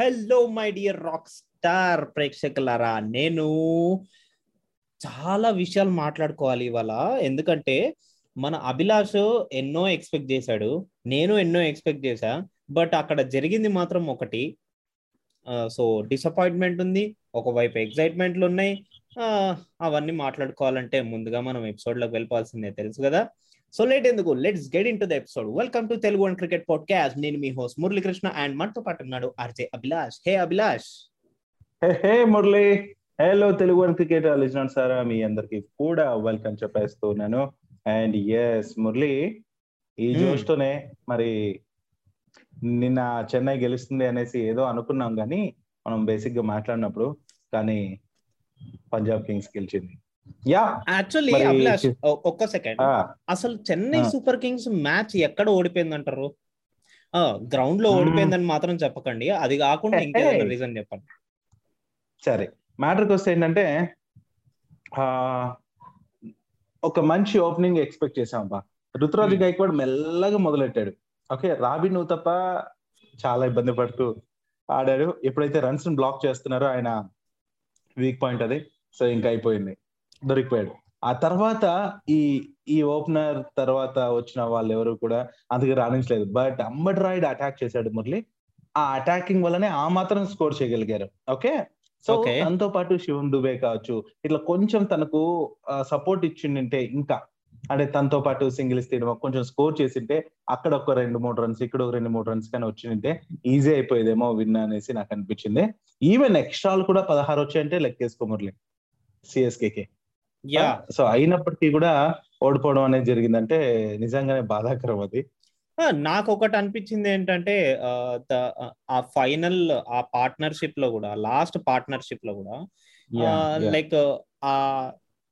Hello my dear rock star ప్రేక్షకులారా. నేను చాలా విషయాలు మాట్లాడుకోవాలి ఇవాళ. ఎందుకంటే మన అభిలాష్ ఎన్నో ఎక్స్పెక్ట్ చేశాడు. నేను ఎన్నో ఎక్స్పెక్ట్ చేశా. బట్ అక్కడ జరిగింది మాత్రం ఒకటి. సో డిసప్పాయింట్మెంట్ ఉంది. ఒకవైపు ఎక్సైట్మెంట్లు ఉన్నాయి. అవన్నీ మాట్లాడుకోవాలంటే ముందుగా మనం ఎపిసోడ్లోకి వెళ్ళిపోవాల్సిందే. తెలుసు కదా? సో లేట్ ఎందుకు? Let's get into the episode welcome to Telugu One cricket podcast నేను మీ హోస్ట్ మురళీకృష్ణ అండ్ మనతో పాటు ఉన్నాడు RJ Abhilash hey Abhilash hey Murali. Hello Telugu One cricket listener సారా మీ అందరికి కూడా వెల్కమ్ చెప్పేస్తూ ఉన్నాను అండ్ ఎస్ మురళి ఈ Hmm. జోష్ తోనే మరి నిన్న చెన్నై గెలుస్తుంది అనేసి ఏదో అనుకున్నాం కానీ మనం బేసిక్గా మాట్లాడినప్పుడు కానీ పంజాబ్ కింగ్స్ గెలిచింది. యా. యాక్చువల్లీ అభిలాష్ ఒక్క సెకండ్. అసలు చెన్నై. సూపర్ కింగ్స్ మ్యాచ్ ఎక్కడ ఓడిపోయింది అంటారు గ్రౌండ్లో. ఓడిపోయిందని మాత్రం చెప్పకండి. అది కాకుండా ఇంకేదైనా రీజన్ చెప్పండి. సరే. మ్యాటర్కి వస్తే ఏంటంటే ఆ, ఒక మంచి ఓపెనింగ్ ఎక్స్పెక్ట్ చేసాం బా. రుతురాజు. గైక్వాడ్ మెల్లగా మొదలెట్టాడు. ఓకే రాబిన్ తప్ప చాలా ఇబ్బంది పడుతూ ఆడాడు. ఎప్పుడైతే రన్స్ బ్లాక్ చేస్తున్నారో ఆయన వీక్ పాయింట్ అది. సో ఇంకా అయిపోయింది. దొరికిపోయాడు. ఆ తర్వాత ఈ ఈ ఓపెనర్ తర్వాత వచ్చిన వాళ్ళు ఎవరు కూడా అందుకే రాణించలేదు. బట్ అంబట్ రాయుడు అటాక్ చేశాడు మురళి. ఆ అటాకింగ్ వల్లనే ఆ మాత్రం స్కోర్ చేయగలిగారు. ఓకే? సో. తనతో పాటు శివన్ దుబే కావచ్చు. ఇట్లా కొంచెం తనకు సపోర్ట్ ఇచ్చిండింటే ఇంకా అంటే తనతో పాటు సింగిల్స్ తీయడం కొంచెం స్కోర్ చేసింటే అక్కడ ఒక రెండు మూడు రన్స్ ఇక్కడ ఒక రెండు మూడు రన్స్ కానీ వచ్చింటే ఈజీ అయిపోయేదేమో విన్ అనేసి నాకు అనిపించింది. ఈవెన్ ఎక్స్ట్రాలు కూడా పదహారు వచ్చాయంటే లెక్కేసుకో మురళి. సిఎస్కేకి సో అయినప్పటికీ కూడా ఓడిపోవడం అనేది జరిగిందంటే నిజంగానే బాధాకరం అది నాకు ఒకటి అనిపించింది ఏంటంటే ఆ, ఫైనల్ ఆ పార్ట్నర్షిప్లో కూడా లాస్ట్ పార్ట్నర్షిప్లో కూడా. లైక్ ఆ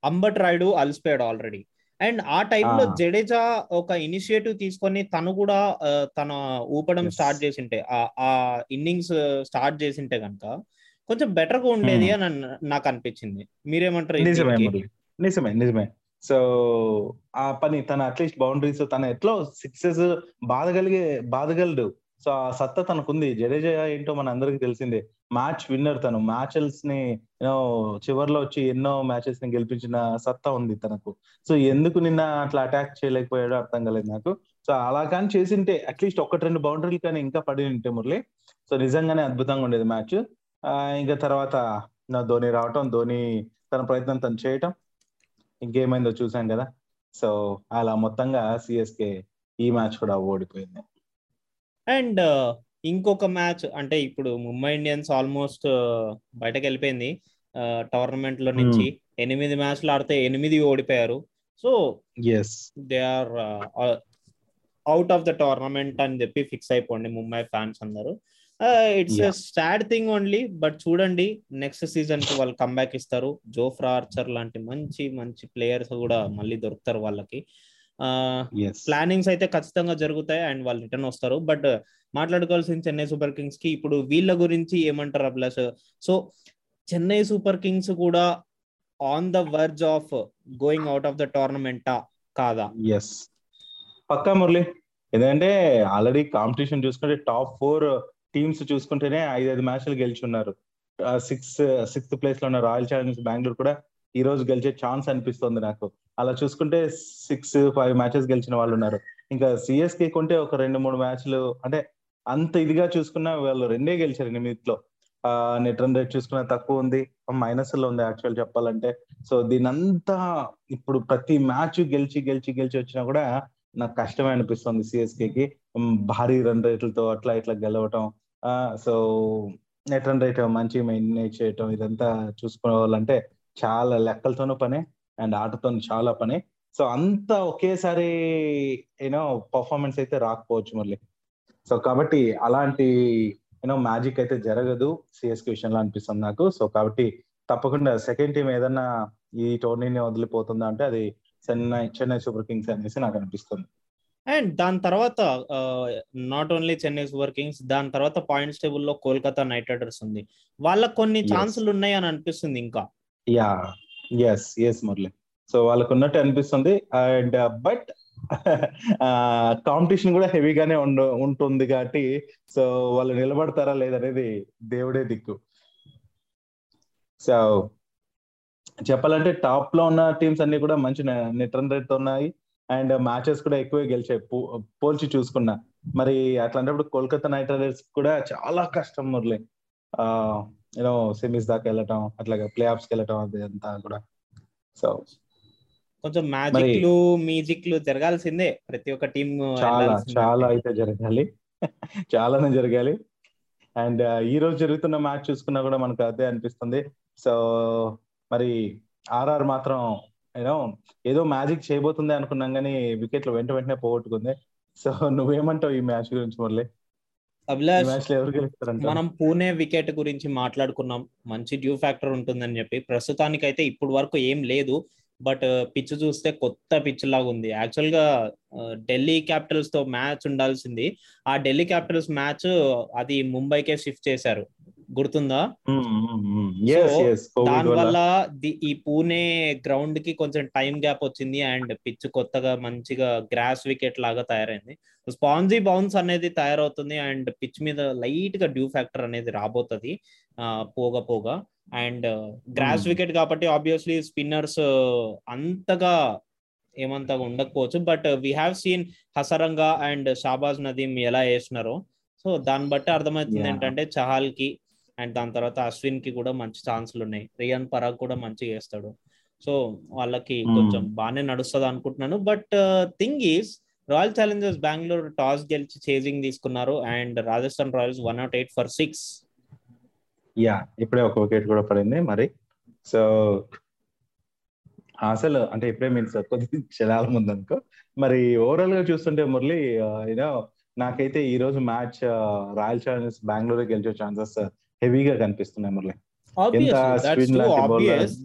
అంబట్ రాయుడు అలసిపోయాడు ఆల్రెడీ అండ్ ఆ టైంలో. జడేజా ఒక ఇనిషియేటివ్ తీసుకొని తను కూడా తన ఊపడం. స్టార్ట్ చేసింటే ఆ- ఇన్నింగ్స్ స్టార్ట్ చేసింటే కనుక కొంచెం బెటర్గా ఉండేది Hmm. అని నాకు అనిపించింది మీరేమంటారు నిజమే నిజమే. సో ఆ పని తన అట్లీస్ట్ బౌండరీస్ తన ఎట్లో సిక్సెస్ బాధగలిగే బాధగలడు సో ఆ సత్తా తనకుంది. జడేజా ఏంటో మన అందరికి తెలిసిందే. మ్యాచ్ విన్నర్ తను. మ్యాచెస్ని యూనో చివర్లో వచ్చి ఎన్నో మ్యాచెస్ని గెలిపించిన సత్తా ఉంది తనకు. సో ఎందుకు నిన్న అట్లా అటాక్ చేయలేకపోయాడో అర్థం కాలేదు నాకు. సో అలా కానీ చేసింటే అట్లీస్ట్ ఒకటి రెండు బౌండరీలు కానీ ఇంకా పడి ఉంటే మురళి. సో నిజంగానే అద్భుతంగా ఉండేది మ్యాచ్. ఇంకా తర్వాత నా ధోని రావటం ధోని తన ప్రయత్నం తను చేయటం. ఇంకేమైందో చూసాం కదా. సో అలా మొత్తంగా సిఎస్కే ఈ మ్యాచ్ కూడా ఓడిపోయింది. అండ్ ఇంకొక మ్యాచ్ అంటే ఇప్పుడు ముంబై ఇండియన్స్ ఆల్మోస్ట్ బయటకు వెళ్ళిపోయింది. టోర్నమెంట్లో నుంచి ఎనిమిది మ్యాచ్లు ఆడితే ఎనిమిది ఓడిపోయారు. So yes they are out of the tournament అని చెప్పి ఫిక్స్ అయిపోండి ముంబై ఫ్యాన్స్ అందరూ. It's. Sad thing only but చూడండి నెక్స్ట్ సీజన్కి వాళ్ళు కంబ్యాక్ ఇస్తారు. జోఫ్రా ఆర్చర్ లాంటి మంచి మంచి ప్లేయర్స్ కూడా మళ్ళీ దొరుకుతారు వాళ్ళకి. ప్లానింగ్స్ అయితే ఖచ్చితంగా జరుగుతాయి అండ్ వాళ్ళు రిటర్న్ వస్తారు. బట్ మాట్లాడుకోవాల్సిన చెన్నై సూపర్ కింగ్స్కి ఇప్పుడు వీళ్ళ గురించి ఏమంటారు plus so Chennai Super Kings కూడా on the verge of going out of the టోర్నమెంటా కాదా? ఎస్ పక్కా మురళి. ఎందుకంటే ఆల్రెడీ కాంపిటీషన్ చూసుకుంటే టాప్ ఫోర్ టీమ్స్ చూసుకుంటేనే ఐదైదు మ్యాచ్లు గెలిచున్నారు. సిక్స్ సిక్స్త్ ప్లేస్లో ఉన్న రాయల్ ఛాలెంజర్స్ బెంగళూరు కూడా ఈ రోజు గెలిచే ఛాన్స్ అనిపిస్తుంది నాకు. అలా చూసుకుంటే సిక్స్ ఫైవ్ మ్యాచెస్ గెలిచిన వాళ్ళు ఉన్నారు. ఇంకా సిఎస్కే కొంటే ఒక రెండు మూడు మ్యాచ్లు అంటే అంత ఇదిగా చూసుకున్నా వాళ్ళు రెండే గెలిచారు ఎనిమిదిలో. నెట్ రన్ రేట్ చూసుకున్నా తక్కువ ఉంది. మైనస్లో ఉంది యాక్చువల్ చెప్పాలంటే. సో దీనంతా ఇప్పుడు ప్రతి మ్యాచ్ గెలిచి గెలిచి గెలిచి వచ్చినా కూడా నాకు కష్టమే అనిపిస్తుంది సిఎస్కే కి భారీ రన్ రేట్లతో అట్లా ఇట్లా గెలవటం. సో నెట్ రన్ రేట్ మంచి మెయింటైన్ చేయటం ఇదంతా చూసుకోవాలంటే చాలా లెక్కలతోనూ పనే అండ్ ఆటతో చాలా పని. సో అంత ఒకేసారి యూనో పర్ఫార్మెన్స్ అయితే రాకపోవచ్చు మళ్ళీ. సో కాబట్టి అలాంటి యూనో మ్యాజిక్ అయితే జరగదు సిఎస్కి విషయంలో అనిపిస్తుంది నాకు. సో కాబట్టి తప్పకుండా సెకండ్ టీం ఏదన్నా ఈ టోర్నీని వదిలిపోతుందా అంటే అది చెన్నై చెన్నై సూపర్ కింగ్స్ అనేసి నాకు అనిపిస్తుంది. అండ్ దాని తర్వాత not only Chennai Super Kings దాని తర్వాత పాయింట్స్ టేబుల్లో కోల్కతా నైట్ రైడర్స్ ఉంది. వాళ్ళకి కొన్ని. ఛాన్సులు ఉన్నాయి అని అనిపిస్తుంది ఇంకా. Yeah yes yes Murali. So వాళ్ళకు ఉన్నట్టు అనిపిస్తుంది. అండ్ బట్ కాంపిటీషన్ కూడా హెవీగానే ఉండ ఉంటుంది కాబట్టి సో వాళ్ళు నిలబడతారా లేదనేది దేవుడే దిక్కు. సో చెప్పాలంటే టాప్లో ఉన్న టీమ్స్ అన్ని కూడా మంచి నెట్ రన్ రేట్తో ఉన్నాయి. అండ్ మ్యాచెస్ కూడా ఎక్కువే గెలిచాయి. పోల్చి చూసుకున్నా. మరి అట్లాంటప్పుడు కోల్కతా నైట్ రైడర్స్ కూడా చాలా కష్టం మురళి. యూనో సెమీస్ దాకా వెళ్ళటం అట్లాగే ప్లే ఆఫ్స్ వెళ్ళటం అది అంతా కూడా. సో కొంచెం మ్యాజిక్లు మ్యూజిక్లు జరగాల్సిందే. ప్రతి ఒక్క టీం చాలా చాలా అయితే జరగాలి. చాలానే జరగాలి. అండ్ ఈ రోజు జరుగుతున్న మ్యాచ్ చూసుకున్నా కూడా మనకు అదే అనిపిస్తుంది. సో మరి ఆర్ఆర్ మాత్రం యూనో ఏదో మ్యాజిక్ చేయబోతుంది అనుకున్నాం కానీ వికెట్లు వెంట వెంటనే పోగొట్టుకుంది. సో నువ్వేమంటావు ఈ మ్యాచ్ గురించి మురళి? అభిలాష్ మనం పూణే వికెట్ గురించి మాట్లాడుకున్నాం. మంచి డ్యూ ఫ్యాక్టర్ ఉంటుందని చెప్పి. ప్రస్తుతానికి అయితే ఇప్పుడు వరకు ఏం లేదు. బట్ పిచ్ చూస్తే కొత్త పిచ్ లాగా ఉంది. యాక్చువల్గా ఢిల్లీ క్యాపిటల్స్తో మ్యాచ్ ఉండాల్సింది. ఆ ఢిల్లీ క్యాపిటల్స్ మ్యాచ్ అది ముంబైకే షిఫ్ట్ చేశారు. గుర్తుందా? దాని వల్ల. ఈ పూణే గ్రౌండ్కి కొంచెం టైం గ్యాప్ వచ్చింది అండ్ పిచ్ కొత్తగా మంచిగా గ్రాస్ వికెట్ లాగా తయారైంది. స్పాంజీ బౌన్స్ అనేది తయారవుతుంది అండ్ పిచ్ మీద లైట్గా డ్యూ ఫ్యాక్టర్ అనేది రాబోతుంది పోగా పోగా. అండ్ గ్రాస్ వికెట్ కాబట్టి ఆబ్వియస్లీ స్పిన్నర్స్ అంతగా ఏమంతగా ఉండకపోవచ్చు. But we have seen Hasaranga and Shahbaz Nadeem ఎలా వేసినారో. సో దాన్ని బట్టి అర్థమవుతుంది ఏంటంటే చహాల్కి అండ్ దాని తర్వాత అశ్విన్కి కూడా మంచి ఛాన్సులు ఉన్నాయి రియాన్ పరాగ్ కూడా మంచిగా వేస్తాడు సో వాళ్ళకి కొంచెం బాగానే నడుస్తుంది అనుకుంటున్నాను. But thing is Royal Challengers Bengaluru toss గెలిచి చేజింగ్ తీసుకున్నారు. And Rajasthan Royals one nought eight for six yeah ఇప్పుడే ఒక వికెట్ కూడా పడింది మరి. సో అసలు అంటే ఇప్పుడే మీన్స్ కొద్ది క్షణాల ముందు అనుకో మరి ఓవరాల్గా చూస్తుంటే మురళి యూనో నాకైతే ఈ రోజు మ్యాచ్ రాయల్ ఛాలెంజర్స్ బెంగళూరు గెలిచే ఛాన్సెస్ హెవీగా కనిపిస్తున్నాయి Murali.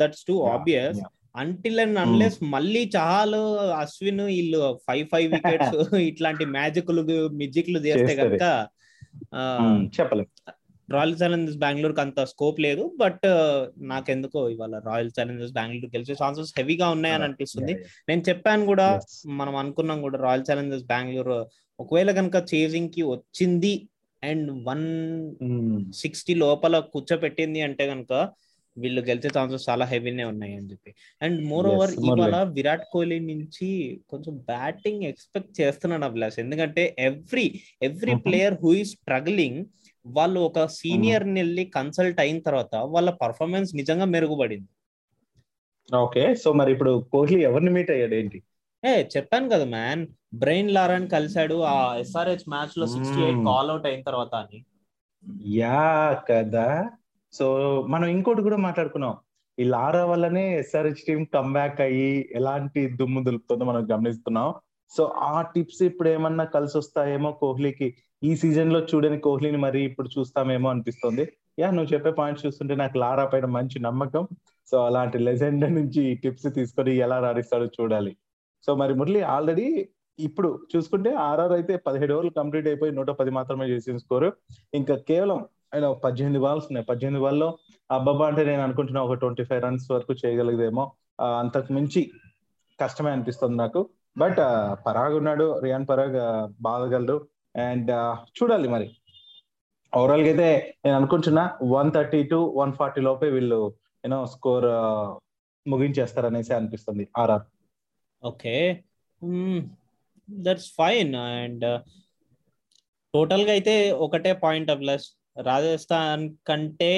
That's too obvious until and unless మళ్ళీ చాలా అశ్విన్ వీళ్ళు ఫైవ్ ఫైవ్ వికెట్స్ ఇట్లాంటి మ్యాజిక్లు మిజిక్లు చేస్తే కనుక చెప్పలేదు రాయల్ ఛాలెంజర్స్ బెంగళూరుకి అంత స్కోప్ లేదు బట్ నాకెందుకో ఇవాళ రాయల్ ఛాలెంజర్స్ బెంగళూరు గెలిచే ఛాన్సెస్ హెవీగా ఉన్నాయని అనిపిస్తుంది. నేను చెప్పాను కూడా మనం అనుకున్నాం కూడా రాయల్ ఛాలెంజర్స్ బెంగళూరు ఒకవేళ కనుక చేజింగ్కి వచ్చింది అండ్ వన్ సిక్స్టీ లోపల కూర్చోపెట్టింది అంటే కనుక వీళ్ళు గెలిచే ఛాన్సెస్ చాలా హెవీనే ఉన్నాయి అని చెప్పి. అండ్ మోర్ ఓవర్ ఇవాళ విరాట్ కోహ్లీ నుంచి కొంచెం బ్యాటింగ్ ఎక్స్పెక్ట్ చేస్తున్నాడు అభిలాష్. ఎందుకంటే ఎవ్రీ ఎవ్రీ ప్లేయర్ హూ ఈ స్ట్రగ్లింగ్ వాళ్ళు ఒక సీనియర్ వెళ్ళి కన్సల్ట్ అయిన తర్వాత వాళ్ళ పర్ఫార్మెన్స్ నిజంగా మెరుగుపడింది. ఓకే సో మరి ఇప్పుడు కోహ్లీ ఎవరిని మీట్ అయ్యాడు ఏంటి? ఏ చెప్పాను కదా మ్యాన్. బ్రెయిన్ లారాన్ కలిశాడు. ఆ ఎస్ఆర్హెచ్ మ్యాచ్లో సిక్స్టీ ఎయిట్ కాల్ అవుట్ అయిన తర్వాత అని. యా కదా. సో మనం ఇంకోటి కూడా మాట్లాడుకున్నాం. ఈ లారా వల్లనే ఎస్ఆర్హెచ్ టీం కమ్బ్యాక్ అయ్యి ఎలాంటి దుమ్ము దులుపుతుందో మనం గమనిస్తున్నాం. సో ఆ టిప్స్ ఇప్పుడు ఏమన్నా కలిసి వస్తాయేమో కోహ్లీకి. ఈ సీజన్లో చూడని కోహ్లీని మరి ఇప్పుడు చూస్తామేమో అనిపిస్తుంది. యా నువ్వు చెప్పే పాయింట్స్ చూస్తుంటే నాకు లారా పైన మంచి నమ్మకం. సో అలాంటి లెజెండ్ నుంచి టిప్స్ తీసుకొని ఎలా రాడిస్తాడో చూడాలి. సో మరి మురళి ఆల్రెడీ ఇప్పుడు చూసుకుంటే ఆర్ఆర్ అయితే పదిహేడు ఓవర్లు కంప్లీట్ అయిపోయి నూట పది మాత్రమే చేసిన స్కోర్. ఇంకా కేవలం ఆయన పద్దెనిమిది బాల్స్ ఉన్నాయి. పద్దెనిమిది బాల్లో అబ్బాబా అంటే నేను అనుకుంటున్నా ఒక ట్వంటీ ఫైవ్ రన్స్ వరకు చేయగలిగేమో అంతకు మించి కష్టమే అనిపిస్తుంది నాకు. బట్ పరాగ్ ఉన్నాడు. రియాన్ పరాగ్ బాధగలరు అండ్ చూడాలి మరి. ఓవరాల్గా అయితే నేను అనుకుంటున్నా one thirty two one forty లోపే వీళ్ళు యూనో స్కోర్ ముగించేస్తారనేసి అనిపిస్తుంది RR. Okay that's fine and టోటల్గా అయితే ఒకటే పాయింట్ ప్లస్ రాజస్థాన్ కంటే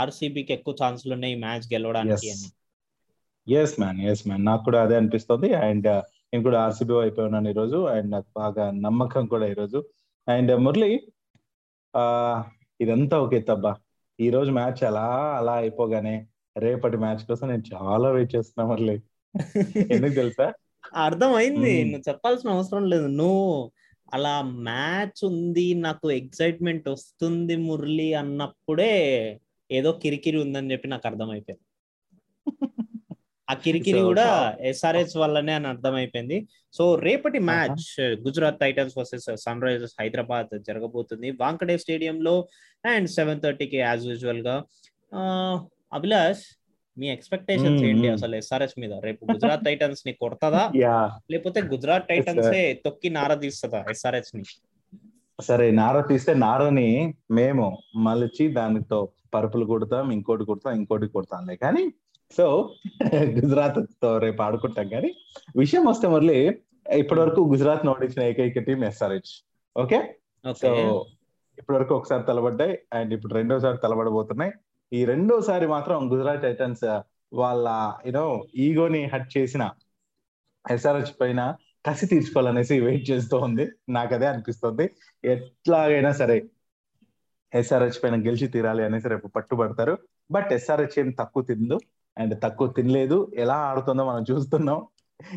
ఆర్సీబీకి ఎక్కువ ఛాన్సులు ఉన్నాయి ఈ మ్యాచ్ గెలవడానికి అని. ఎస్ మ్యాన్ ఎస్ మ్యాన్ నాకు కూడా అదే అనిపిస్తుంది. అండ్ నేను కూడా ఆర్సీబీ అయిపోయి ఉన్నాను ఈరోజు. అండ్ నాకు బాగా నమ్మకం కూడా ఈరోజు. అండ్ మురళి ఆ ఇదంతా ఓకే తబ్బా. ఈ రోజు మ్యాచ్ అలా అలా అయిపోగానే రేపటి మ్యాచ్ కోసం నేను చాలా వెయిట్ చేస్తున్నా మురళి. ఎందుకు తెలుసా? అర్థమైంది. నువ్వు చెప్పాల్సిన అవసరం లేదు. నువ్వు అలా మ్యాచ్ ఉంది నాకు ఎక్సైట్మెంట్ వస్తుంది మురళి అన్నప్పుడే ఏదో కిరికిరి ఉందని చెప్పి నాకు అర్థమైపోయింది. ఆ కిరికిరి కూడా ఎస్ఆర్హెచ్ వల్లనే అని అర్థమైపోయింది. సో రేపటి match Gujarat Titans versus Sunrisers Hyderabad జరగబోతుంది. వాంకడే స్టేడియంలో అండ్ సెవెన్ థర్టీకి యాజ్ యూజువల్గా అభిలాష్ మీ ఎక్స్పెక్టేషన్స్ ఏంటి. అసలు ఎస్ఆర్ఎస్ మీద? రేపు గుజరాత్ టైటన్స్ని కొడతదా? లేకపోతే గుజరాత్ టైటన్స్ తొక్కి నార తీస్తుందా ఎస్ఆర్ఎస్ని? సరే నార తీస్తే నారని మేము మలిచి దానితో పరుపులు కొడతాం ఇంకోటి కొడతాం ఇంకోటి కొడతాంలే. కానీ సో గుజరాత్తో రేపు ఆడుకుంటాం కానీ విషయం వస్తే మళ్ళీ ఇప్పటి వరకు గుజరాత్ ఓడించిన ఏకైక టీం ఎస్ఆర్హెచ్ ఓకే? సో ఇప్పటి వరకు ఒకసారి తలబడ్డాయి అండ్ ఇప్పుడు రెండోసారి తలబడబోతున్నాయి. ఈ రెండోసారి మాత్రం గుజరాత్ టైటన్స్ వాళ్ళ యూనో ఈగోని హట్ చేసిన ఎస్ఆర్హెచ్ పైన కసి తీర్చుకోవాలనేసి వెయిట్ చేస్తూ ఉంది. నాకు అదే అనిపిస్తుంది. ఎట్లాగైనా సరే ఎస్ఆర్హెచ్ పైన గెలిచి తీరాలి అనేసి రేపు పట్టుబడతారు. బట్ ఎస్ఆర్హెచ్ ఏం తక్కువ తిందు. అండ్ తక్కువ తినలేదు. ఎలా ఆడుతుందో మనం చూస్తున్నాం.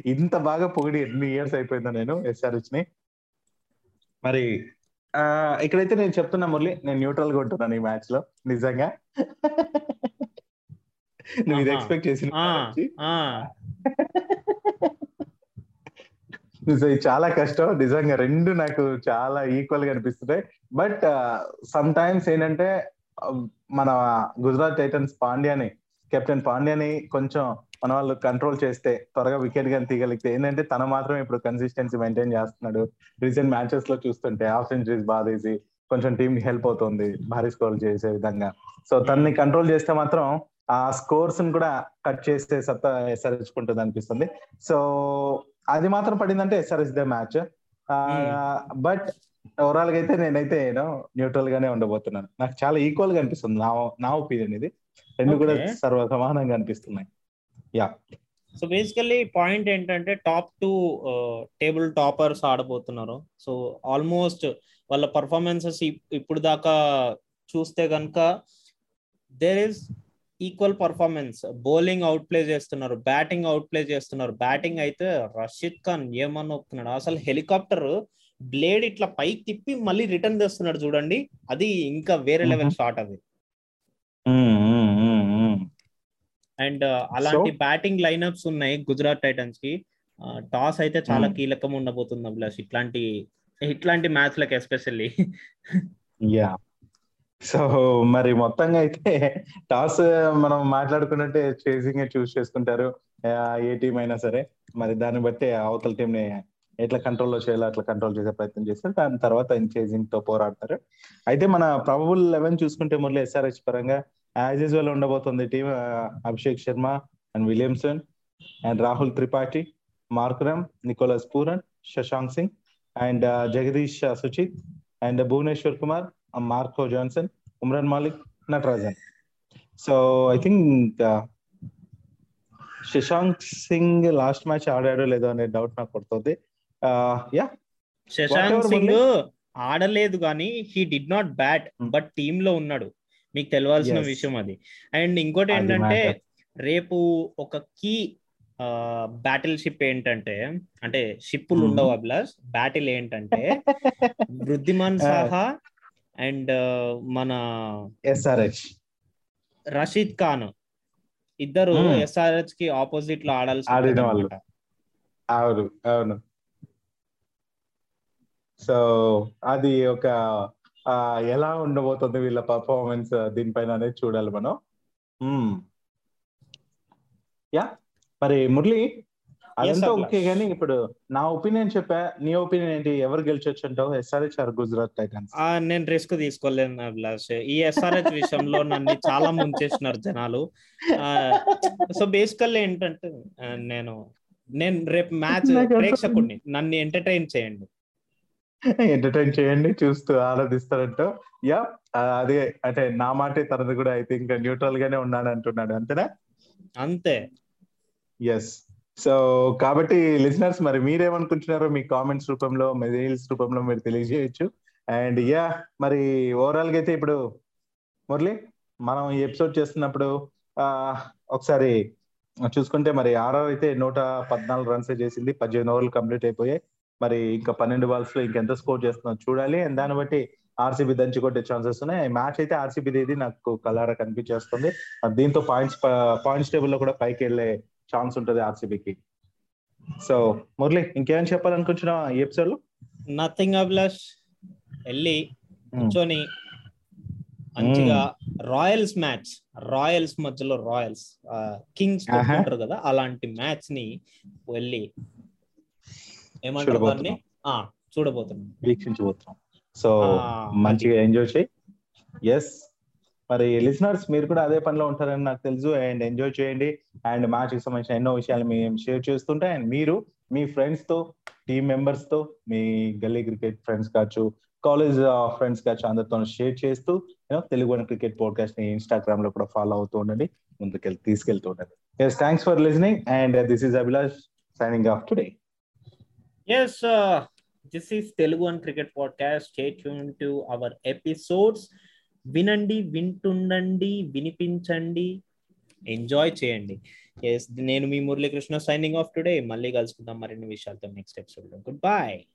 ఇంత బాగా పొగిడి ఎన్ని ఇయర్స్ అయిపోయిందో నేను ఎస్ఆర్హెచ్ని. మరి ఇక్కడైతే నేను చెప్తున్నా మురళి నేను న్యూట్రల్గా ఉంటున్నాను ఈ మ్యాచ్లో నిజంగా. నువ్వు ఇది. ఎక్స్పెక్ట్ చేసిన చాలా కష్టం నిజంగా రెండు నాకు చాలా ఈక్వల్గా అనిపిస్తున్నాయి బట్ సమ్ టైమ్స్ ఏంటంటే మన గుజరాత్ టైటన్స్ పాండ్యాని కెప్టెన్ పాండ్యాని కొంచెం మన వాళ్ళు కంట్రోల్ చేస్తే త్వరగా వికెట్ గాని తీయగలిగితే ఏంటంటే తన మాత్రం ఇప్పుడు కన్సిస్టెన్సీ మెయింటైన్ చేస్తున్నాడు. రీసెంట్ మ్యాచెస్లో చూస్తుంటే హాఫ్ సెంచరీస్ బాధేసి కొంచెం టీం కి హెల్ప్ అవుతుంది భారీ స్కోర్ చేసే విధంగా. సో తనని కంట్రోల్ చేస్తే మాత్రం ఆ స్కోర్స్ని కూడా కట్ చేస్తే సత్తా ఉంటుంది అనిపిస్తుంది. సో అది మాత్రం పడిందంటే ఎస్ఆర్ఎస్ దే మ్యాచ్ బట్ ఓవరాల్గా అయితే నేనైతే న్యూట్రల్ గానే ఉండబోతున్నాను. నాకు చాలా ఈక్వల్గా అనిపిస్తుంది. నా నా ఒపీనియన్ ఇది. రెండు కూడా Okay. సర్వ సమానంగా అనిపిస్తున్నాయి. యా సో బేసికల్లీ పాయింట్ ఏంటంటే టాప్ టూ టేబుల్ టాపర్స్ ఆడబోతున్నారు. సో ఆల్మోస్ట్ వాళ్ళ పర్ఫార్మెన్సెస్ ఇప్పుడు దాకా చూస్తే కనుక there is equal performance bowling out play చేస్తున్నారు బ్యాటింగ్ అవుట్ ప్లే చేస్తున్నారు. బ్యాటింగ్ అయితే రషీద్ ఖాన్ ఏమన్నా ఒప్పుకున్నాడు అసలు హెలికాప్టర్ బ్లేడ్ ఇట్లా పైకి తిప్పి మళ్ళీ రిటర్న్ తెస్తున్నాడు చూడండి. అది ఇంకా వేరే లెవెల్ షాట్ అది. అండ్ అలాంటి బ్యాటింగ్ లైనప్స్ ఉన్నాయి గుజరాత్ టైటన్స్కి టాస్ అయితే చాలా Hmm. కీలకం ఉండబోతుంది అభిలాష్ ఇట్లాంటి ఇట్లాంటి మ్యాచ్లకు ఎస్పెషల్లీ. యా సో మరి మొత్తంగా అయితే టాస్ మనం మాట్లాడుకున్నట్టే చేసింగ్ చూస్ చేసుకుంటారు. ఏ టీం అయినా సరే. మరి దాన్ని బట్టి అవతల టీం ని ఎట్లా కంట్రోల్లో చేయాలో అట్లా కంట్రోల్ చేసే ప్రయత్నం చేస్తారు. దాని తర్వాత చేసింగ్తో పోరాడతారు. అయితే మన ప్రాబబుల్ లెవెన్ చూసుకుంటే మురళి ఎస్ఆర్హెచ్ పరంగా యాజ్ యూజువల్ ఉండబోతుంది team Abhishek Sharma and Williamson and Rahul Tripathi Markram Nicholas Pooran Shashank Singh and Jagadeesha Suchith and Bhuvneshwar Kumar Marco Jansen Umran Malik Natarajan so I think Shashank Singh last match ఆడాడో లేదో అనే doubt నాకు పడుతుంది yeah Shashank Singh ఆడలేదు కానీ he did not bat. But టీమ్లో ఉన్నాడు. మీకు తెలియాల్సిన. విషయం అది అండ్ ఇంకోటి ఏంటంటే. రేపు ఒక కీ బ్యాటిల్ షిప్ ఏంటంటే అంటే షిప్పులు Hmm. ఉండవు అభిలాష్ బ్యాటిల్ ఏంటంటే వృద్ధిమాన్. సాహా అండ్ మన ఎస్ఆర్హెచ్ రషీద్ ఖాన్ ఇద్దరు Hmm. ఎస్ఆర్హెచ్కి ఆపోజిట్లో ఆడాల్సి. అవును అవును సో అది ఒక ఎలా ఉండబోతుంది వీళ్ళ పర్ఫార్మెన్స్ దీనిపైన అనేది చూడాలి మనం. యా మరి మురళి అదంతా. ఓకే కానీ ఇప్పుడు నా ఒపీనియన్ చెప్పా నీ ఒపీనియన్ ఏంటి? ఎవరు గెలిచొచ్చు అంటావు ఎస్ఆర్హెచ్ ఆర్ గుజరాత్ టైటన్స్ నేను రిస్క్ తీసుకోలేను అభిలాష్. ఈ ఎస్ఆర్హెచ్ విషయంలో నన్ను చాలా ముంచేసినారు జనాలు. సో బేసికల్ ఏంటంటే నేను నేను రేపు మ్యాచ్ ప్రేక్షకుడిని నన్ను ఎంటర్టైన్ చేయండి. ఎంటర్టైన్ చేయండి చూస్తూ ఆరాధిస్తారంటో. యా అదే అంటే నా మాటే తనది కూడా ఐ థింక్ న్యూట్రల్ గానే ఉన్నాడు అంటున్నాడు. అంతేనా? అంతే. ఎస్ సో కాబట్టి లిజనర్స్ మరి మీరేమనుకుంటున్నారో మీ కామెంట్స్ రూపంలో మెయిల్స్ రూపంలో మీరు తెలియజేయచ్చు. అండ్ యా మరి ఓవరాల్గా అయితే ఇప్పుడు మురళి మనం ఈ ఎపిసోడ్ చేస్తున్నప్పుడు ఆ ఒకసారి చూసుకుంటే మరి ఆర్ఆర్ అయితే నూట పద్నాలుగు రన్స్ చేసింది పద్దెనిమిది ఓవర్లు కంప్లీట్ అయిపోయాయి. మరి ఇంకా పన్నెండు బాల్స్లో ఇంకెంత స్కోర్ చేస్తుందో చూడాలి. అండ్ దాన్ని బట్టి ఆర్సీబీ దంచి కొట్టే ఛాన్సెస్ ఉన్నాయి. మ్యాచ్ అయితే ఆర్సీబీ ఇది నాకు కలర్ కనిపించేస్తుంది. దీంతో పాయింట్స్ పాయింట్స్ టేబుల్లో కూడా పైకి వెళ్ళే ఛాన్స్ ఉంటుంది ఆర్సీబీకి సో మురళి ఇంకేం చెప్పాలనుకుంటున్నావా ఈ ఎపిసోడ్లో? నథింగ్ అభిలాష్ వెళ్ళి కూర్చొని మంచిగా రాయల్స్ మ్యాచ్ రాయల్స్ మధ్యలో రాయల్స్ కింగ్స్. కొట్టుకుంటారు కదా అలాంటి మ్యాచ్ని వెళ్ళి ఏమంటారు దాన్ని? చూడబోతున్నాం. వీక్షించబోతున్నాం. సో మంచిగా ఎంజాయ్ చేయి. ఎస్ మరి లిసనర్స్ మీరు కూడా అదే పనిలో ఉంటారని నాకు తెలుసు. అండ్ ఎంజాయ్ చేయండి. అండ్ మ్యాచ్కి సంబంధించిన ఎన్నో విషయాలు మేము షేర్ చేస్తుంటే అండ్ మీరు మీ ఫ్రెండ్స్తో టీమ్ మెంబర్స్తో మీ గల్లీ క్రికెట్ ఫ్రెండ్స్ కావచ్చు కాలేజ్ ఫ్రెండ్స్ కావచ్చు అందరితో షేర్ చేస్తూ తెలుగు వన్ క్రికెట్ పోడ్కాస్ట్ని ఇన్స్టాగ్రామ్లో కూడా ఫాలో అవుతూ ఉండండి. ముందుకెళ్ళి తీసుకెళ్తూ ఉండండి. Yes thanks for listening and this is Abhilash signing off today yes uh, this is Telugu and cricket Podcast. Stay tuned to our episodes వినండి వింటుండండి వినిపించండి ఎంజాయ్ చేయండి. ఎస్ నేను మీ మురళీకృష్ణ సైనింగ్ ఆఫ్ టుడే మళ్ళీ కలుసుకుందాం మరిన్ని విషయాలతో నెక్స్ట్ ఎపిసోడ్లో. Good bye